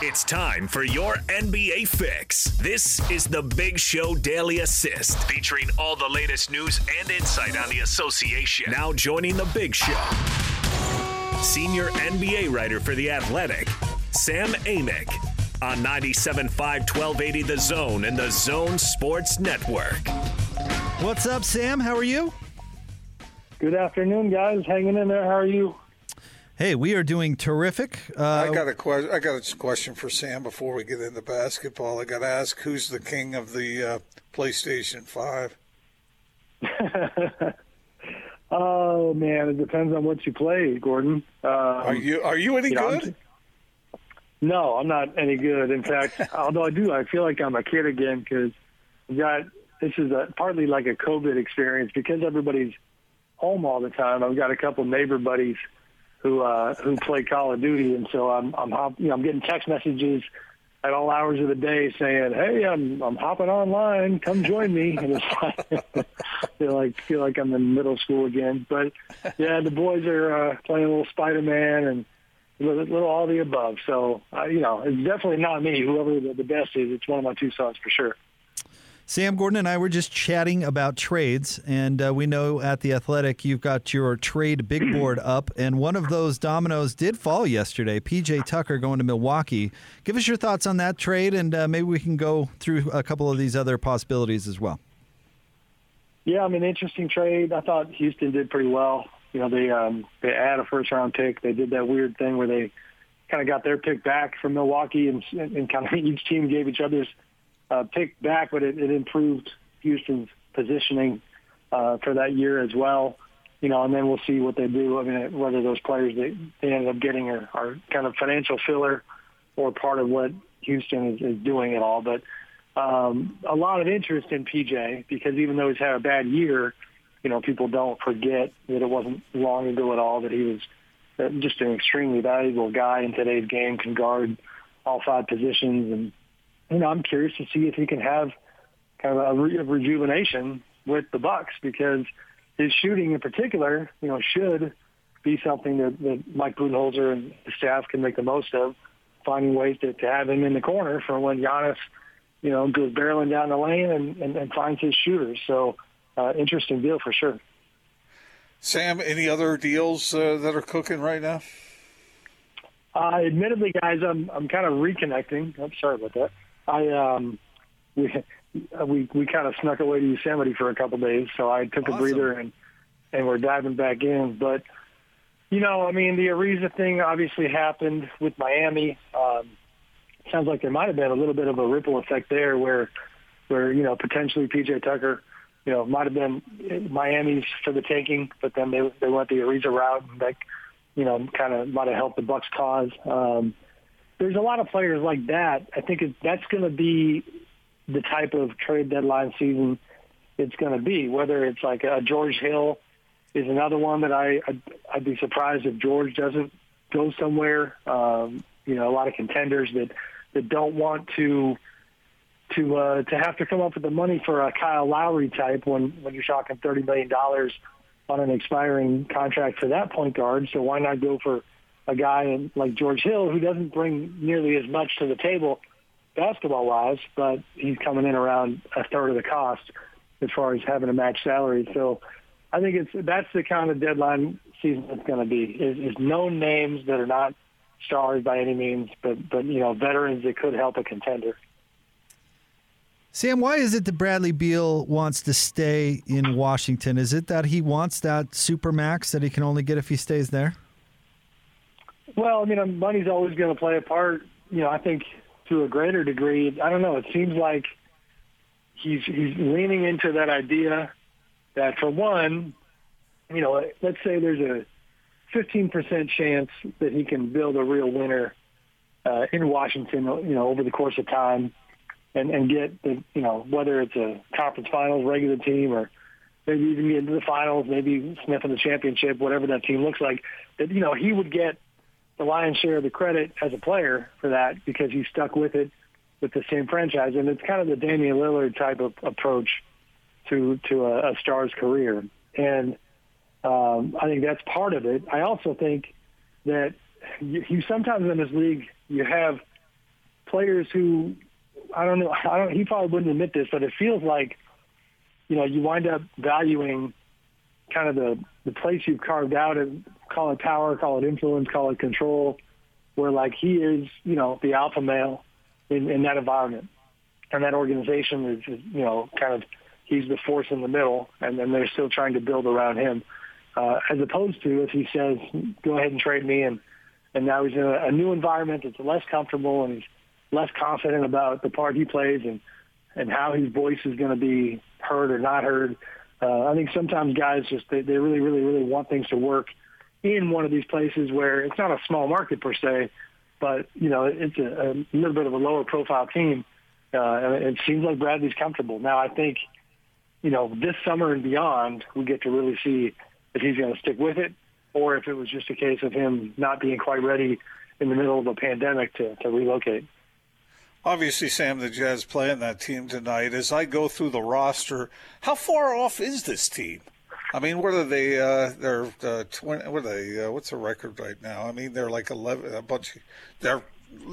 It's time for your NBA fix. This is the Big Show Daily Assist, featuring all the latest news and insight on the association. Now joining the Big Show, senior NBA writer for The Athletic, Sam Amick, on 97.5 1280 The Zone and The Zone Sports Network. What's up, Sam? How are you? Good afternoon, guys. Hanging in there. How are you? Hey, we are doing terrific. Uh, I got a question. I got a question for Sam before we get into basketball. I got to ask, who's the king of the uh, PlayStation Five? oh man, it depends on what you play, Gordon. Um, are you Are you any you know, good? I'm- no, I'm not any good. In fact, although I do, I feel like I'm a kid again because I've got this is a, partly like a COVID experience because everybody's home all the time. I've got a couple neighbor buddies who uh, who play Call of Duty, and so I'm I'm hop, you know I'm getting text messages at all hours of the day saying, "Hey, I'm I'm hopping online. Come join me." And it's like feel like feel like I'm in middle school again. But yeah, the boys are uh, playing a little Spider Man and a little, little all the above. So uh, you know, it's definitely not me. Whoever the, the best is, it's one of my two sons for sure. Sam Gordon and I were just chatting about trades, and uh, we know at the Athletic you've got your trade big board up, and one of those dominoes did fall yesterday. PJ Tucker going to Milwaukee. Give us your thoughts on that trade, and uh, maybe we can go through a couple of these other possibilities as well. Yeah, I mean, interesting trade. I thought Houston did pretty well. You know, they um, they add a first round pick. They did that weird thing where they kind of got their pick back from Milwaukee, and, and kind of each team gave each other's uh, pick back, but it, it improved Houston's positioning uh, for that year as well. You know, and then we'll see what they do. I mean, whether those players they, they ended up getting are, are kind of financial filler or part of what Houston is, is doing at all. But um, a lot of interest in PJ because even though he's had a bad year, you know, people don't forget that it wasn't long ago at all that he was uh, just an extremely valuable guy in today's game, can guard all five positions. And, you know, I'm curious to see if he can have kind of a re- rejuvenation with the Bucks because his shooting in particular, you know, should be something that, that Mike Budenholzer and the staff can make the most of, finding ways to, to have him in the corner for when Giannis, you know, goes barreling down the lane and, and, and finds his shooters. So, uh, interesting deal for sure. Sam, any other deals uh, that are cooking right now? Uh, admittedly, guys, I'm I'm kind of reconnecting. I'm sorry about that. I um, we we we kind of snuck away to Yosemite for a couple days, so I took Awesome. a breather and and we're diving back in. But you know, I mean, the Ariza thing obviously happened with Miami. Um, sounds like there might have been a little bit of a ripple effect there, where where you know potentially PJ Tucker, you know, might have been Miami's for the taking, but then they they went the Ariza route, and that you know kind of might have helped the Bucks cause. Um, there's a lot of players like that. I think it, that's going to be the type of trade deadline season it's going to be. Whether it's like a George Hill is another one that I I'd, I'd be surprised if George doesn't go somewhere. Um, you know, a lot of contenders that that don't want to to uh, to have to come up with the money for a Kyle Lowry type when when you're talking thirty million dollars on an expiring contract for that point guard. So why not go for a guy like George Hill who doesn't bring nearly as much to the table basketball wise, but he's coming in around a third of the cost as far as having a match salary. So I think it's that's the kind of deadline season it's going to be is, is known names that are not stars by any means, but but you know veterans that could help a contender. Sam, why is it that Bradley Beal wants to stay in Washington? Is it that he wants that super max that he can only get if he stays there? Well, I mean, money's always going to play a part. You know, I think to a greater degree. I don't know. It seems like he's he's leaning into that idea that for one, you know, let's say there's a 15% chance that he can build a real winner uh, in Washington, you know, over the course of time, and and get the you know whether it's a conference finals regular team or maybe even get into the finals, maybe sniffing the championship, whatever that team looks like. That you know he would get the lion's share of the credit as a player for that because he stuck with it with the same franchise, and it's kind of the Damian Lillard type of approach to to a, a star's career, and um, I think that's part of it. I also think that you, you sometimes in this league you have players who I don't know. I don't. He probably wouldn't admit this, but it feels like you know you wind up valuing kind of the the place you've carved out and call it power, call it influence, call it control, where like he is, you know, the alpha male in, in that environment, and that organization is, you know, kind of he's the force in the middle, and then they're still trying to build around him, uh, as opposed to if he says, go ahead and trade me, and and now he's in a, a new environment that's less comfortable and he's less confident about the part he plays and and how his voice is going to be heard or not heard. Uh, I think sometimes guys just they, they really, really, really want things to work in one of these places where it's not a small market per se, but you know it's a, a little bit of a lower profile team. Uh, it seems like Bradley's comfortable now. I think you know this summer and beyond we get to really see if he's going to stick with it or if it was just a case of him not being quite ready in the middle of a pandemic to, to relocate. Obviously, Sam, the Jazz playing that team tonight. As I go through the roster, how far off is this team? I mean, what are they? Uh, they're uh, twenty. What are they? Uh, what's the record right now? I mean, they're like eleven. A bunch. Of, they're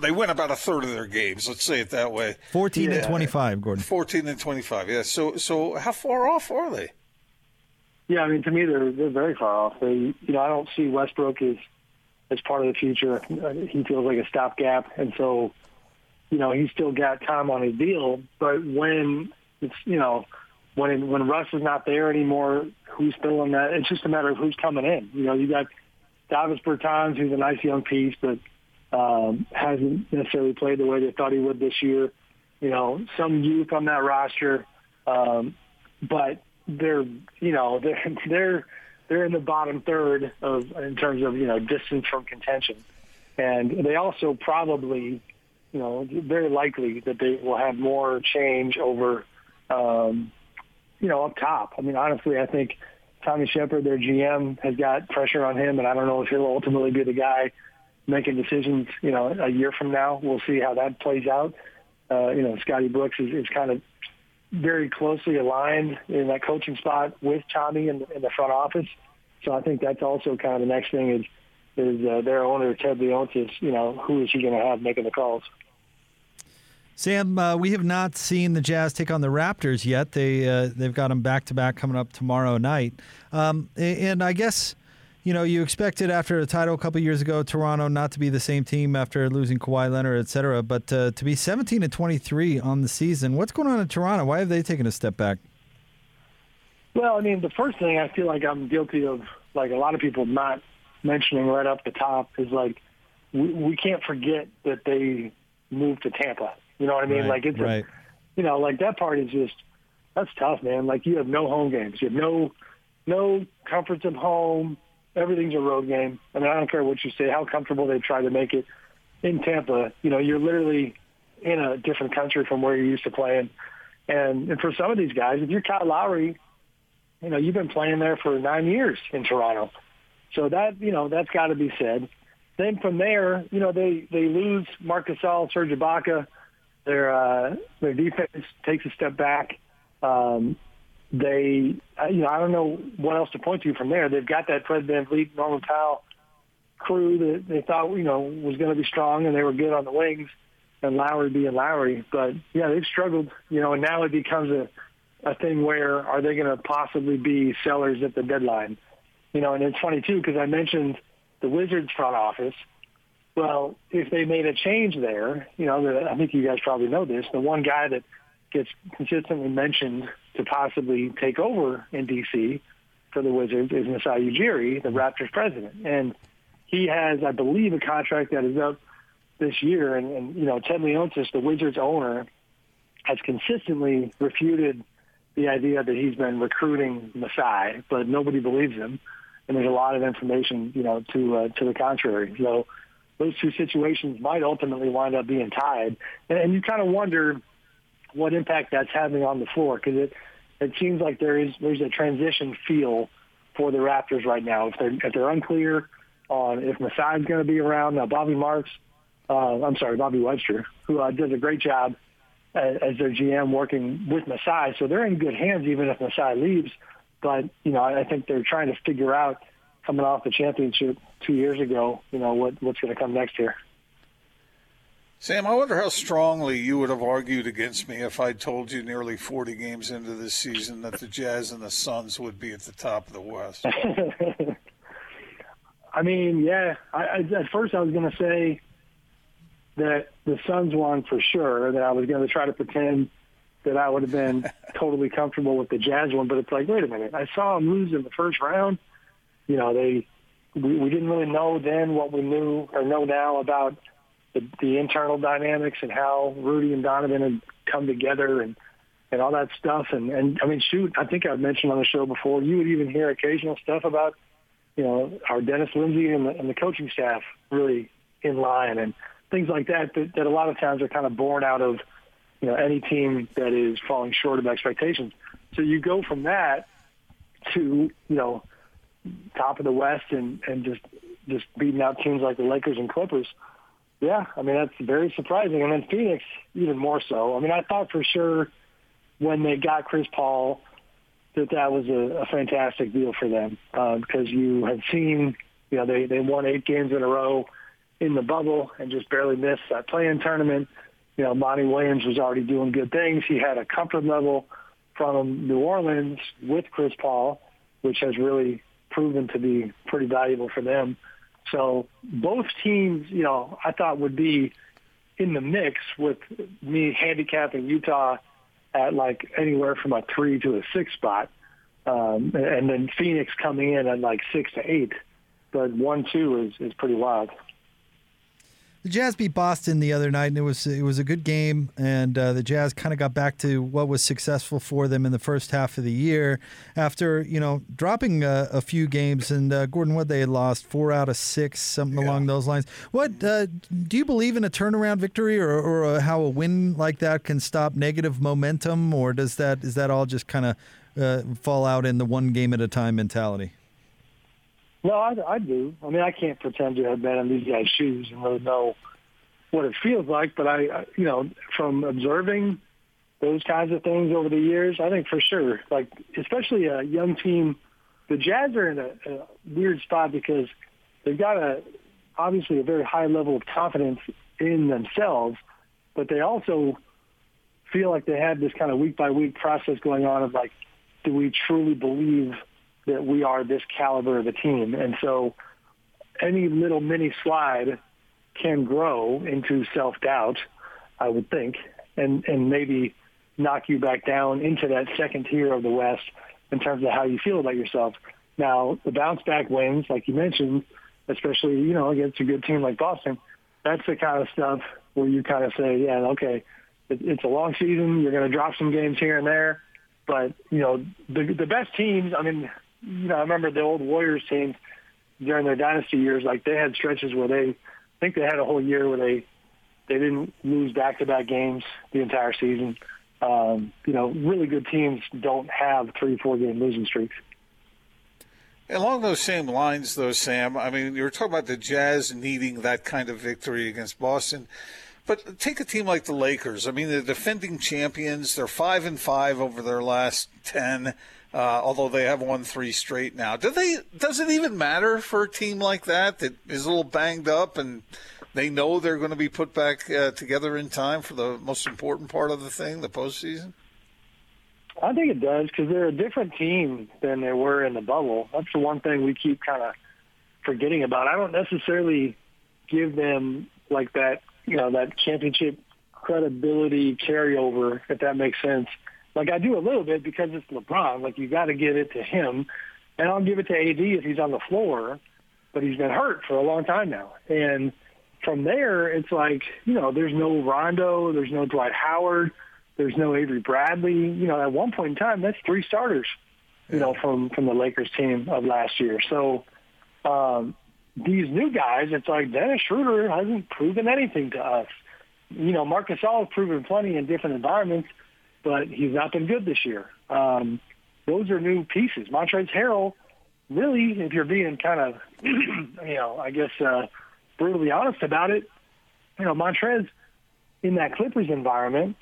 they win about a third of their games. Let's say it that way. Fourteen yeah. and twenty-five, Gordon. Fourteen and twenty-five. Yeah. So, so how far off are they? Yeah, I mean, to me, they're they're very far off. They, you know, I don't see Westbrook as as part of the future. He feels like a stopgap, and so you know, he's still got time on his deal. But when it's, you know, when when Russ is not there anymore, who's filling that? It's just a matter of who's coming in. You know, you got Davis Bertans, who's a nice young piece, but um, hasn't necessarily played the way they thought he would this year. You know, some youth on that roster, um, but they're, you know, they're they're they're in the bottom third of in terms of you know distance from contention, and they also probably you know, very likely that they will have more change over, um, you know, up top. I mean, honestly, I think Tommy Sheppard, their GM, has got pressure on him, and I don't know if he'll ultimately be the guy making decisions. You know, a year from now, we'll see how that plays out. Uh, you know, Scotty Brooks is, is kind of very closely aligned in that coaching spot with Tommy in, in the front office. So I think that's also kind of the next thing is is uh, their owner Ted Leonsis. You know, who is he going to have making the calls? Sam, uh, we have not seen the Jazz take on the Raptors yet. They uh, they've got them back to back coming up tomorrow night. Um, and I guess you know you expected after a title a couple years ago, Toronto not to be the same team after losing Kawhi Leonard, et cetera, but uh, to be 17 and 23 on the season. What's going on in Toronto? Why have they taken a step back? Well, I mean, the first thing I feel like I'm guilty of, like a lot of people not mentioning right up the top, is like we, we can't forget that they moved to Tampa you know what I mean? Right, like it's right. a, you know, like that part is just that's tough, man. Like you have no home games, you have no no comforts of home. Everything's a road game. I mean, I don't care what you say, how comfortable they try to make it in Tampa. You know, you're literally in a different country from where you're used to playing. And, and for some of these guys, if you're Kyle Lowry, you know, you've been playing there for nine years in Toronto. So that, you know, that's got to be said. Then from there, you know, they, they lose Marc Gasol, Serge Ibaka, their uh, their defense takes a step back. Um, they, uh, you know, I don't know what else to point to from there. They've got that Fred VanVleet, Norman Powell crew that they thought, you know, was going to be strong and they were good on the wings and Lowry being Lowry. But yeah, they've struggled, you know, and now it becomes a, a thing where are they going to possibly be sellers at the deadline? You know, and it's funny too, because I mentioned the Wizards front office well, if they made a change there, you know, I think you guys probably know this. The one guy that gets consistently mentioned to possibly take over in DC for the Wizards is Masai Ujiri, the Raptors president, and he has, I believe, a contract that is up this year. And, and you know, Ted Leonsis, the Wizards owner, has consistently refuted the idea that he's been recruiting Masai, but nobody believes him. And there's a lot of information, you know, to uh, to the contrary. So those two situations might ultimately wind up being tied. And, and you kind of wonder what impact that's having on the floor because it it seems like there is there's a transition feel for the Raptors right now. If they're if they're unclear on if Masai's going to be around now, Bobby Marks, uh, I'm sorry, Bobby Webster, who uh, does a great job as, as their GM working with Masai, so they're in good hands even if Masai leaves. But you know, I think they're trying to figure out coming off the championship two years ago, you know, what what's going to come next year. Sam, I wonder how strongly you would have argued against me if I'd told you nearly 40 games into this season that the Jazz and the Suns would be at the top of the West. I mean, yeah. I, I, at first, I was going to say that the Suns won for sure. That I was going to try to pretend that I would have been totally comfortable with the Jazz one. But it's like, wait a minute. I saw them lose in the first round. You know, they we, we didn't really know then what we knew or know now about the, the internal dynamics and how Rudy and Donovan had come together and and all that stuff. And and I mean, shoot, I think I've mentioned on the show before. You would even hear occasional stuff about you know our Dennis Lindsey and the, and the coaching staff really in line and things like that, that that a lot of times are kind of born out of you know any team that is falling short of expectations. So you go from that to you know top of the West and and just just beating out teams like the Lakers and Clippers. Yeah, I mean that's very surprising. And then Phoenix even more so. I mean I thought for sure when they got Chris Paul that that was a, a fantastic deal for them uh, because you had seen you know they they won eight games in a row in the bubble and just barely missed that play-in tournament. You know Monty Williams was already doing good things. He had a comfort level from New Orleans with Chris Paul, which has really proven to be pretty valuable for them. So both teams, you know, I thought would be in the mix with me handicapping Utah at like anywhere from a three to a six spot, um, and then Phoenix coming in at like six to eight. But one two is is pretty wild. The Jazz beat Boston the other night, and it was it was a good game. And uh, the Jazz kind of got back to what was successful for them in the first half of the year, after you know dropping a, a few games. And uh, Gordon, what they had lost four out of six, something yeah. along those lines. What uh, do you believe in a turnaround victory, or, or how a win like that can stop negative momentum, or does that is that all just kind of uh, fall out in the one game at a time mentality? No, I, I do. I mean, I can't pretend to have been in these guys' shoes and really know what it feels like. But I, I, you know, from observing those kinds of things over the years, I think for sure, like especially a young team, the Jazz are in a, a weird spot because they've got a obviously a very high level of confidence in themselves, but they also feel like they have this kind of week by week process going on of like, do we truly believe that we are this caliber of a team. And so any little mini slide can grow into self-doubt, I would think, and, and maybe knock you back down into that second tier of the West in terms of how you feel about yourself. Now, the bounce back wins, like you mentioned, especially, you know, against a good team like Boston, that's the kind of stuff where you kind of say, yeah, okay, it's a long season. You're going to drop some games here and there. But, you know, the, the best teams, I mean, you know, I remember the old Warriors team during their dynasty years. Like they had stretches where they, I think they had a whole year where they they didn't lose back-to-back games the entire season. Um, you know, really good teams don't have three, four-game losing streaks. Along those same lines, though, Sam, I mean, you were talking about the Jazz needing that kind of victory against Boston. But take a team like the Lakers. I mean, they're defending champions. They're five and five over their last ten uh, although they have won three straight now. Do they? Does it even matter for a team like that that is a little banged up and they know they're going to be put back uh, together in time for the most important part of the thing, the postseason? I think it does because they're a different team than they were in the bubble. That's the one thing we keep kind of forgetting about. I don't necessarily give them like that, you know, that championship credibility carryover, if that makes sense. Like I do a little bit because it's LeBron. Like you got to give it to him, and I'll give it to AD if he's on the floor, but he's been hurt for a long time now. And from there, it's like you know, there's no Rondo, there's no Dwight Howard, there's no Avery Bradley. You know, at one point in time, that's three starters. You know, from from the Lakers team of last year. So um, these new guys, it's like Dennis Schroeder hasn't proven anything to us. You know, Marc Gasol has proven plenty in different environments but he's not been good this year. Um, those are new pieces. Montrezl Harrell, really, if you're being kind of, you know, I guess uh, brutally honest about it, you know, Montrez in that Clippers environment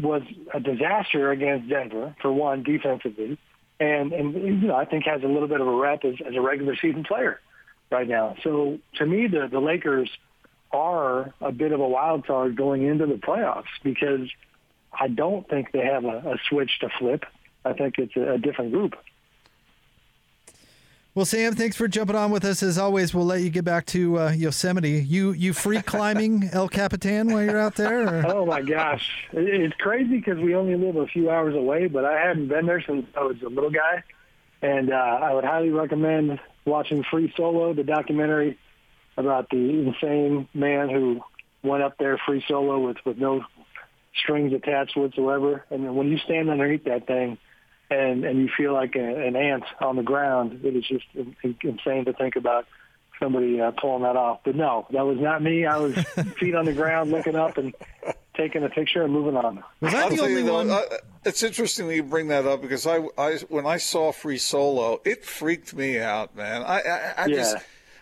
was a disaster against Denver for one defensively, and and you know I think has a little bit of a rep as, as a regular season player right now. So to me, the the Lakers are a, bit of a wild card going into the playoffs because I don't think they have a, a switch to flip. I think it's a, a different group. Well, Sam, thanks for jumping on with us. As always, we'll let you get back to uh, Yosemite. You you free climbing El Capitan while you're out there? Or? Oh my gosh, it's crazy because we only live a few hours away, but I hadn't been there since I was a little guy, and uh, I would highly recommend watching Free Solo, the documentary about the insane man who went up there free solo with with no strings attached whatsoever. And then when you stand underneath that thing and and you feel like a, an ant on the ground, it is just in, in- insane to think about somebody uh, pulling that off. But no, that was not me. I was feet on the ground, looking up and taking a picture and moving on. Was I the only you though, one? uh, it's interesting that you bring that up because I, I, when I saw Free Solo, it freaked me out, man. I, I, I Yeah. just,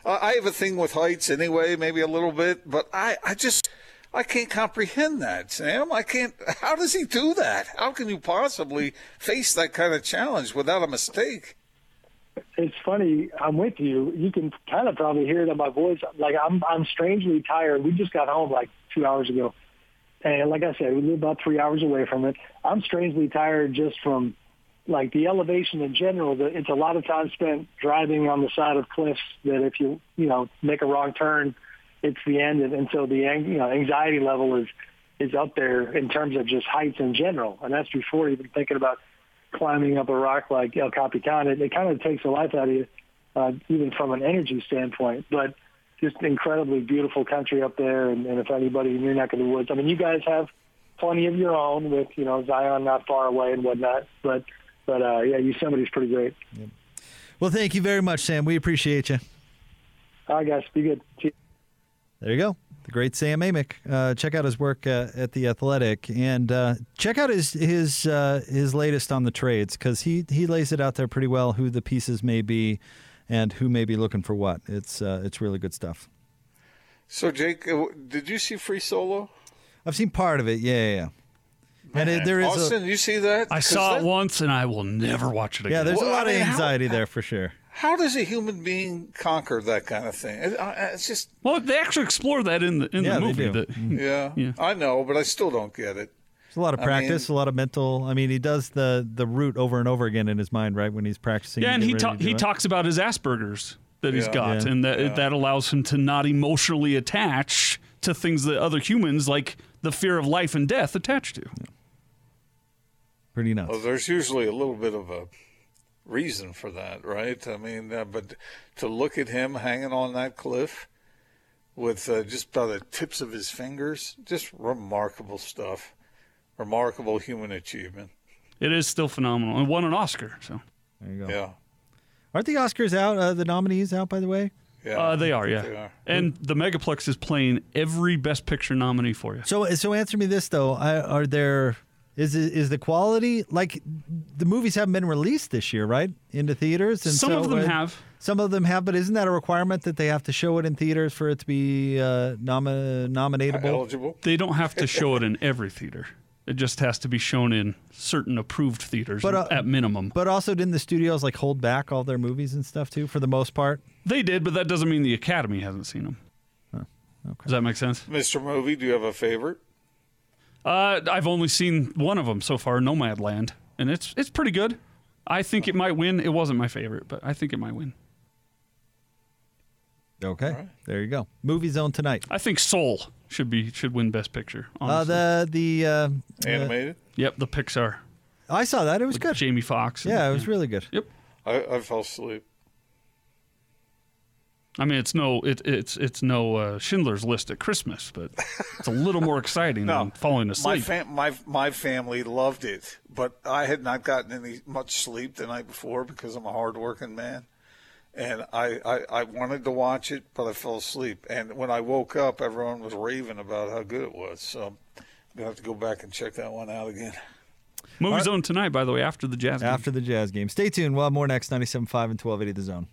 I I have a thing with heights anyway, maybe a little bit, but I, I just, I can't comprehend that, Sam. I can't. How does he do that? How can you possibly face that kind of challenge without a mistake? it's funny. I'm with you. You can kind of probably hear it on my voice. Like I'm, I'm strangely tired. We just got home like two hours ago, and like I said, we live about three hours away from it. I'm strangely tired just from like the elevation in general. That it's a lot of time spent driving on the side of cliffs. That if you, you know, make a wrong turn, it's the end. And, and so the, you know, anxiety level is is up there in terms of just heights in general, and that's before even thinking about climbing up a rock like El Capitan, it, it kind of takes the life out of you, uh, even from an energy standpoint. But just incredibly beautiful country up there, and, and if anybody in your neck of the woods, I mean, you guys have plenty of your own with you know Zion not far away and whatnot. But but uh, yeah, Yosemite's pretty great. Well, thank you very much, Sam. We appreciate you. All right, guys, be good. Cheers. There you go. The great Sam Amick. Uh, check out his work uh, at the Athletic, and uh, check out his his uh, his latest on the trades because he he lays it out there pretty well who the pieces may be, and who may be looking for what. It's uh, it's really good stuff. So, Jake, uh, did you see Free Solo? I've seen part of it. Yeah, yeah. yeah. And it, there is Austin, a, you see that? I 'Cause saw that- it once, and I will never watch it again. yeah. There's a lot I of mean, how- anxiety there for sure. How does a human being conquer that kind of thing? It- uh, It's just, well, they actually explore that in the in Yeah, the movie. that- yeah, Yeah. I know, but I still don't get it. There's a lot of I practice, mean- a lot of mental. I mean, he does the the route over and over again in his mind, right? When he's practicing. yeah, and he ta- he it. talks about his Asperger's that he's got, Yeah. and that Yeah. that allows him to not emotionally attach to things that other humans, like the fear of life and death, attach to. Pretty nuts. Well, there's usually a little bit of a reason for that, right? I mean, uh, but to look at him hanging on that cliff with uh, just by the tips of his fingers, just remarkable stuff. Remarkable human achievement. It is still phenomenal, and won an Oscar. So There you go. Yeah. Aren't the Oscars out? Uh, the nominees out, by the way. Yeah. uh, they are, yeah. They are. And the Megaplex is playing every Best Picture nominee for you. So, so answer me this though: I, Are there is it, is the quality like the movies haven't been released this year, right, into theaters? And Some so, of them uh, have. Some of them have, but isn't that a requirement that they have to show it in theaters for it to be uh, nomi- nominatable? Eligible. They don't have to show it in every theater. It just has to be shown in certain approved theaters But, uh, at minimum. But also, didn't the studios like hold back all their movies and stuff too, for the most part? They did, but that doesn't mean the Academy hasn't seen them. Does that make sense? Mr. Movie, do you have a favorite? Uh, I've only seen one of them so far, Nomadland, and it's it's pretty good. I think it might win. It wasn't my favorite, but I think it might win. Okay, there you go. Movie Zone tonight. I think Soul should be should win Best Picture. Uh, the the uh, uh, Animated? yep, the Pixar. I saw that. It was good. Jamie Foxx. and- Yeah, it was really good. Yep. I, I fell asleep. I mean, it's no it, it's it's no uh, Schindler's List at Christmas, but it's a little more exciting than falling My, asleep. fam- my my family loved it, but I had not gotten any much sleep the night before because I'm a hardworking man, and I, I, I wanted to watch it, but I fell asleep. And when I woke up, everyone was raving about how good it was. So I'm gonna have to go back and check that one out again. Movie Zone tonight, by the way, after the Jazz. game. After the Jazz game. Stay tuned. We'll have more next 97.5 and 1280 The Zone.